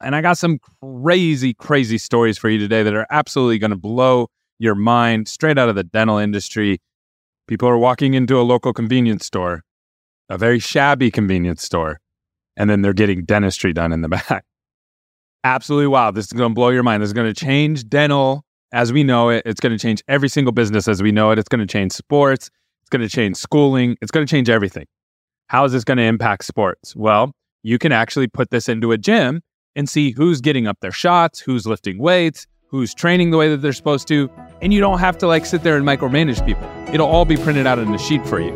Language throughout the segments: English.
And I got some crazy, crazy stories for you today that are absolutely going to blow your mind straight out of the dental industry. People are walking into a local convenience store, a very shabby convenience store, and then they're getting dentistry done in the back. Absolutely wild. This is going to blow your mind. This is going to change dental as we know it. It's going to change every single business as we know it. It's going to change sports. It's going to change schooling. It's going to change everything. How is this going to impact sports? Well, you can actually put this into a gym and see who's getting up their shots, who's lifting weights, who's training the way that they're supposed to. And you don't have to like sit there and micromanage people. It'll all be printed out in a sheet for you.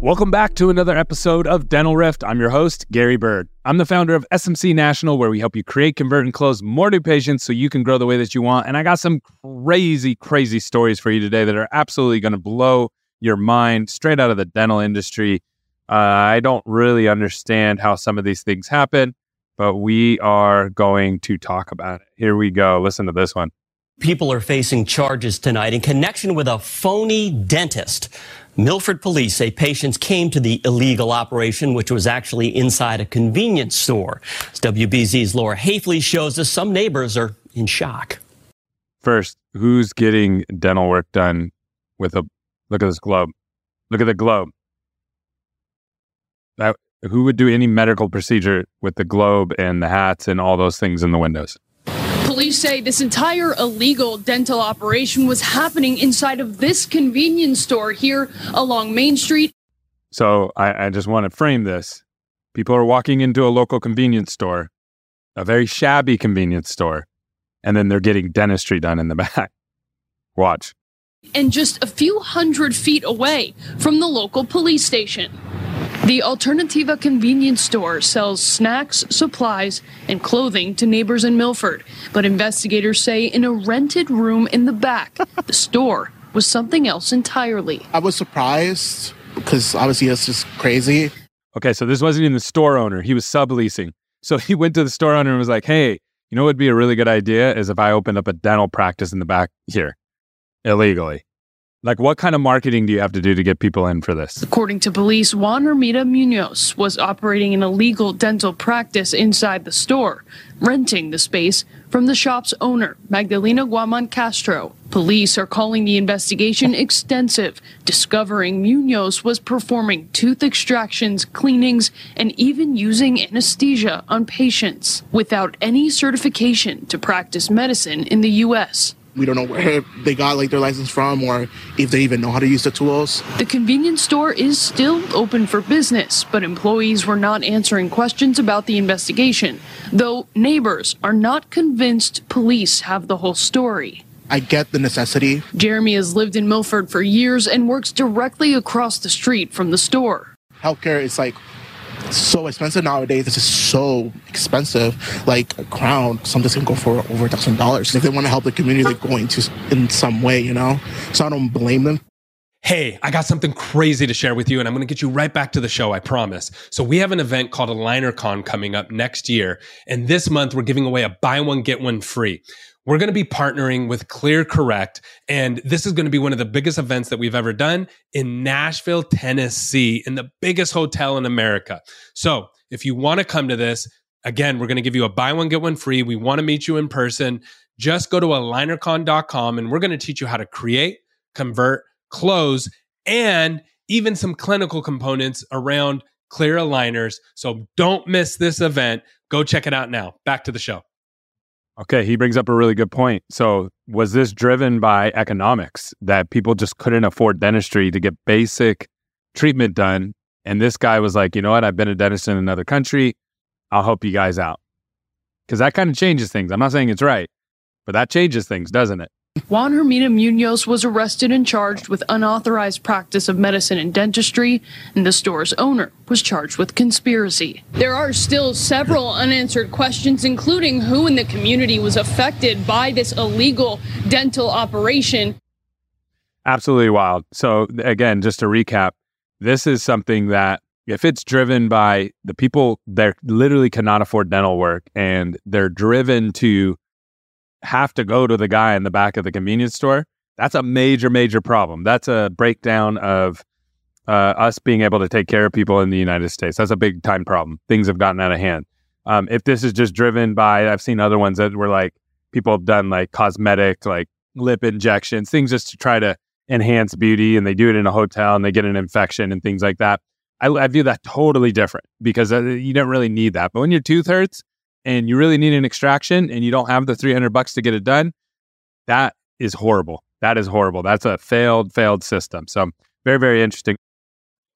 Welcome back to another episode of Dental Rift. I'm your host, Gary Bird. I'm the founder of SMC National, where we help you create, convert, and close more new patients so you can grow the way that you want. And I got some crazy, crazy stories for you today that are absolutely going to blow your mind straight out of the dental industry. Uh, I don't really understand how some of these things happen, but we are going to talk about it. Here we go. Listen to this one. People are facing charges tonight in connection with a phony dentist. Milford police say patients came to the illegal operation, which was actually inside a convenience store. As WBZ's Laura Hafley shows us some neighbors are in shock. First, who's getting dental work done with a look at this globe? Look at the globe. That, who would do any medical procedure with the globe and the hats and all those things in the windows? Police say this entire illegal dental operation was happening inside of this convenience store here along Main Street. So I, I just want to frame this. People are walking into a local convenience store, a very shabby convenience store, and then they're getting dentistry done in the back. Watch. And just a few hundred feet away from the local police station. The Alternativa convenience store sells snacks, supplies, and clothing to neighbors in Milford. But investigators say in a rented room in the back, the store was something else entirely. I was surprised because obviously that's just crazy. Okay, so this wasn't even the store owner. He was subleasing. So he went to the store owner and was like, hey, you know what would be a really good idea is if I opened up a dental practice in the back here illegally. Like, what kind of marketing do you have to do to get people in for this? According to police, Juan Hermida Munoz was operating an illegal dental practice inside the store, renting the space from the shop's owner, Magdalena Guaman Castro. Police are calling the investigation extensive, discovering Munoz was performing tooth extractions, cleanings, and even using anesthesia on patients without any certification to practice medicine in the U.S. We don't know where they got like their license from or if they even know how to use the tools. The convenience store is still open for business, but employees were not answering questions about the investigation, though neighbors are not convinced police have the whole story. I get the necessity. Jeremy has lived in Milford for years and works directly across the street from the store. Healthcare is like so expensive nowadays. This is so expensive. Like a crown, something's gonna go for over a thousand dollars. If they want to help the community, they're going to in some way, you know. So I don't blame them. Hey, I got something crazy to share with you, and I'm going to get you right back to the show, I promise. So, we have an event called AlignerCon coming up next year. And this month, we're giving away a buy one, get one free. We're going to be partnering with ClearCorrect. And this is going to be one of the biggest events that we've ever done in Nashville, Tennessee, in the biggest hotel in America. So, if you want to come to this, again, we're going to give you a buy one, get one free. We want to meet you in person. Just go to alignercon.com and we're going to teach you how to create, convert, close, and even some clinical components around clear aligners. So don't miss this event. Go check it out now. Back to the show. Okay, he brings up a really good point. So, was this driven by economics that people just couldn't afford dentistry to get basic treatment done? And this guy was like, you know what? I've been a dentist in another country. I'll help you guys out. Because that kind of changes things. I'm not saying it's right, but that changes things, doesn't it? Juan Hermida Munoz was arrested and charged with unauthorized practice of medicine and dentistry, and the store's owner was charged with conspiracy. There are still several unanswered questions, including who in the community was affected by this illegal dental operation. Absolutely wild. So, again, just to recap, this is something that if it's driven by the people that literally cannot afford dental work and they're driven to have to go to the guy in the back of the convenience store, that's a major, major problem. That's a breakdown of uh, us being able to take care of people in the United States. That's a big time problem. Things have gotten out of hand. Um, if this is just driven by, I've seen other ones that were like people have done like cosmetic, like lip injections, things just to try to enhance beauty, and they do it in a hotel and they get an infection and things like that. I, I view that totally different because uh, you don't really need that. But when your tooth hurts and you really need an extraction and you don't have the 300 bucks to get it done, that is horrible. That is horrible. That's a failed, failed system. So very, very interesting.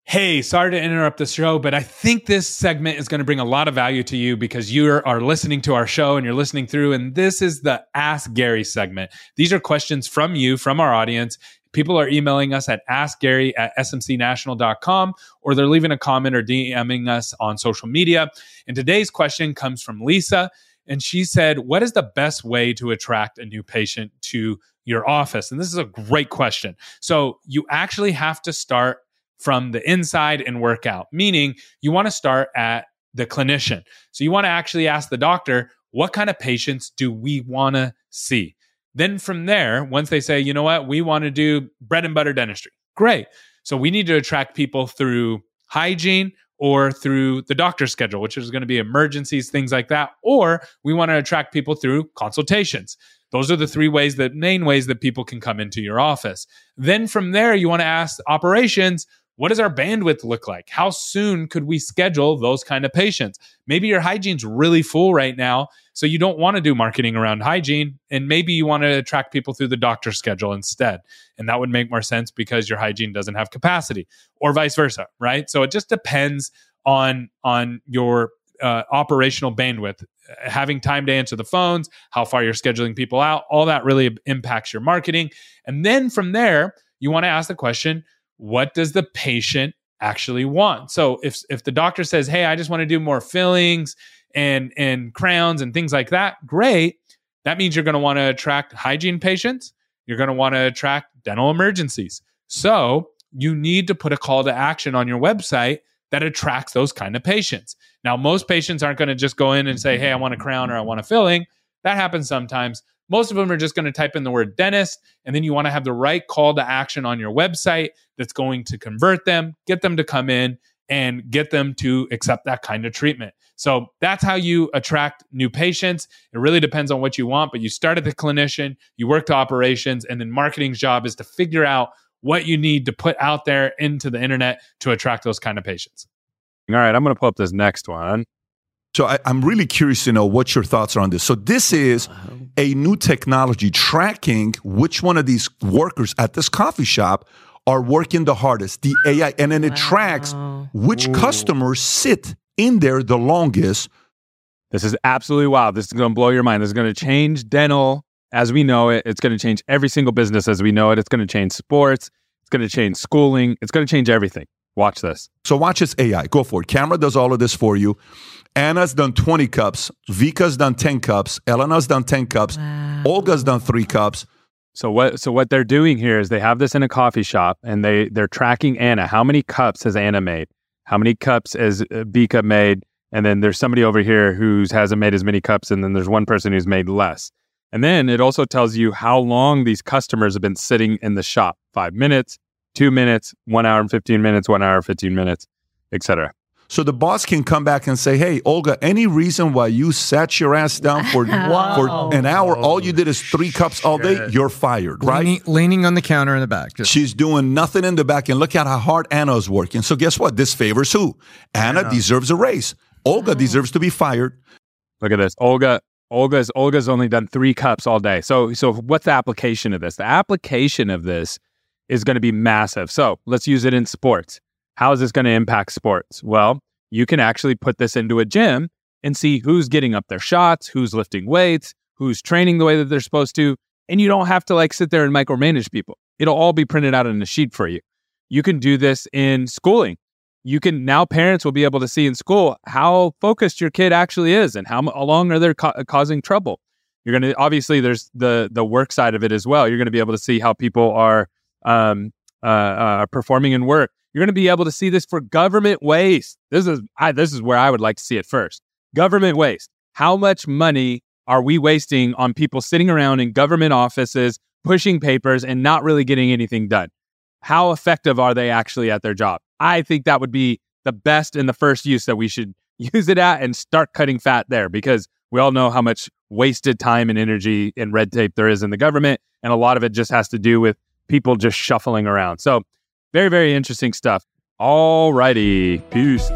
Hey, sorry to interrupt the show, but I think this segment is going to bring a lot of value to you because you are listening to our show and you're listening through. And this is the Ask Gary segment. These are questions from you, from our audience. People are emailing us at askgary at smcnational.com or they're leaving a comment or DMing us on social media. And today's question comes from Lisa. And she said, What is the best way to attract a new patient to your office? And this is a great question. So you actually have to start from the inside and work out, meaning you want to start at the clinician. So you want to actually ask the doctor, what kind of patients do we want to see? Then from there, once they say, you know what, we want to do bread and butter dentistry, great. So we need to attract people through hygiene or through the doctor's schedule, which is going to be emergencies, things like that. Or we want to attract people through consultations. Those are the three ways that main ways that people can come into your office. Then from there, you want to ask operations, what does our bandwidth look like? How soon could we schedule those kind of patients? Maybe your hygiene's really full right now, so you don't want to do marketing around hygiene, and maybe you want to attract people through the doctor schedule instead. And that would make more sense because your hygiene doesn't have capacity, or vice versa, right? So it just depends on on your uh, operational bandwidth, having time to answer the phones, how far you're scheduling people out, all that really impacts your marketing. And then from there, you want to ask the question what does the patient actually want? So if if the doctor says, "Hey, I just want to do more fillings and and crowns and things like that," great. That means you're going to want to attract hygiene patients. You're going to want to attract dental emergencies. So you need to put a call to action on your website that attracts those kind of patients. Now, most patients aren't going to just go in and say, Hey, I want a crown or I want a filling. That happens sometimes. Most of them are just going to type in the word dentist, and then you want to have the right call to action on your website that's going to convert them, get them to come in, and get them to accept that kind of treatment. So that's how you attract new patients. It really depends on what you want, but you start at the clinician, you work to operations, and then marketing's job is to figure out what you need to put out there into the internet to attract those kind of patients. All right, I'm going to pull up this next one. So I, am really curious to know what your thoughts are on this. So this is a new technology tracking which one of these workers at this coffee shop are working the hardest, the AI, and then it wow. tracks which Ooh. customers sit in there the longest. This is absolutely wild. This is going to blow your mind. This is going to change dental as we know it. It's going to change every single business as we know it. It's going to change sports. It's going to change schooling. It's going to change everything. Watch this. So watch this AI. Go for it. Camera does all of this for you. Anna's done 20 cups. Vika's done 10 cups. Elena's done 10 cups. Wow. Olga's done three cups. So what so what they're doing here is they have this in a coffee shop and they they're tracking Anna. How many cups has Anna made? How many cups has uh, Vika made? And then there's somebody over here who hasn't made as many cups and then there's one person who's made less. And then it also tells you how long these customers have been sitting in the shop. 5 minutes, 2 minutes, 1 hour and 15 minutes, 1 hour 15 minutes, etc. So the boss can come back and say, "Hey, Olga, any reason why you sat your ass down for wow. for an hour? All you did is three cups all day. You're fired, right?" Leaning, leaning on the counter in the back. Just. She's doing nothing in the back, and look at how hard Anna's working. So guess what? This favors who? Anna, Anna. deserves a raise. Olga oh. deserves to be fired. Look at this, Olga. Olga's Olga's only done three cups all day. So so what's the application of this? The application of this is going to be massive. So let's use it in sports. How is this going to impact sports? Well, you can actually put this into a gym and see who's getting up their shots, who's lifting weights, who's training the way that they're supposed to. And you don't have to like sit there and micromanage people. It'll all be printed out in a sheet for you. You can do this in schooling. You can now parents will be able to see in school how focused your kid actually is and how, long are they ca- causing trouble. You're going to obviously there's the the work side of it as well. You're going to be able to see how people are um, uh, uh, performing in work. You're going to be able to see this for government waste. This is I, this is where I would like to see it first. Government waste. How much money are we wasting on people sitting around in government offices pushing papers and not really getting anything done? How effective are they actually at their job? I think that would be the best and the first use that we should use it at and start cutting fat there because we all know how much wasted time and energy and red tape there is in the government. And a lot of it just has to do with people just shuffling around. So, very, very interesting stuff. All righty. Peace.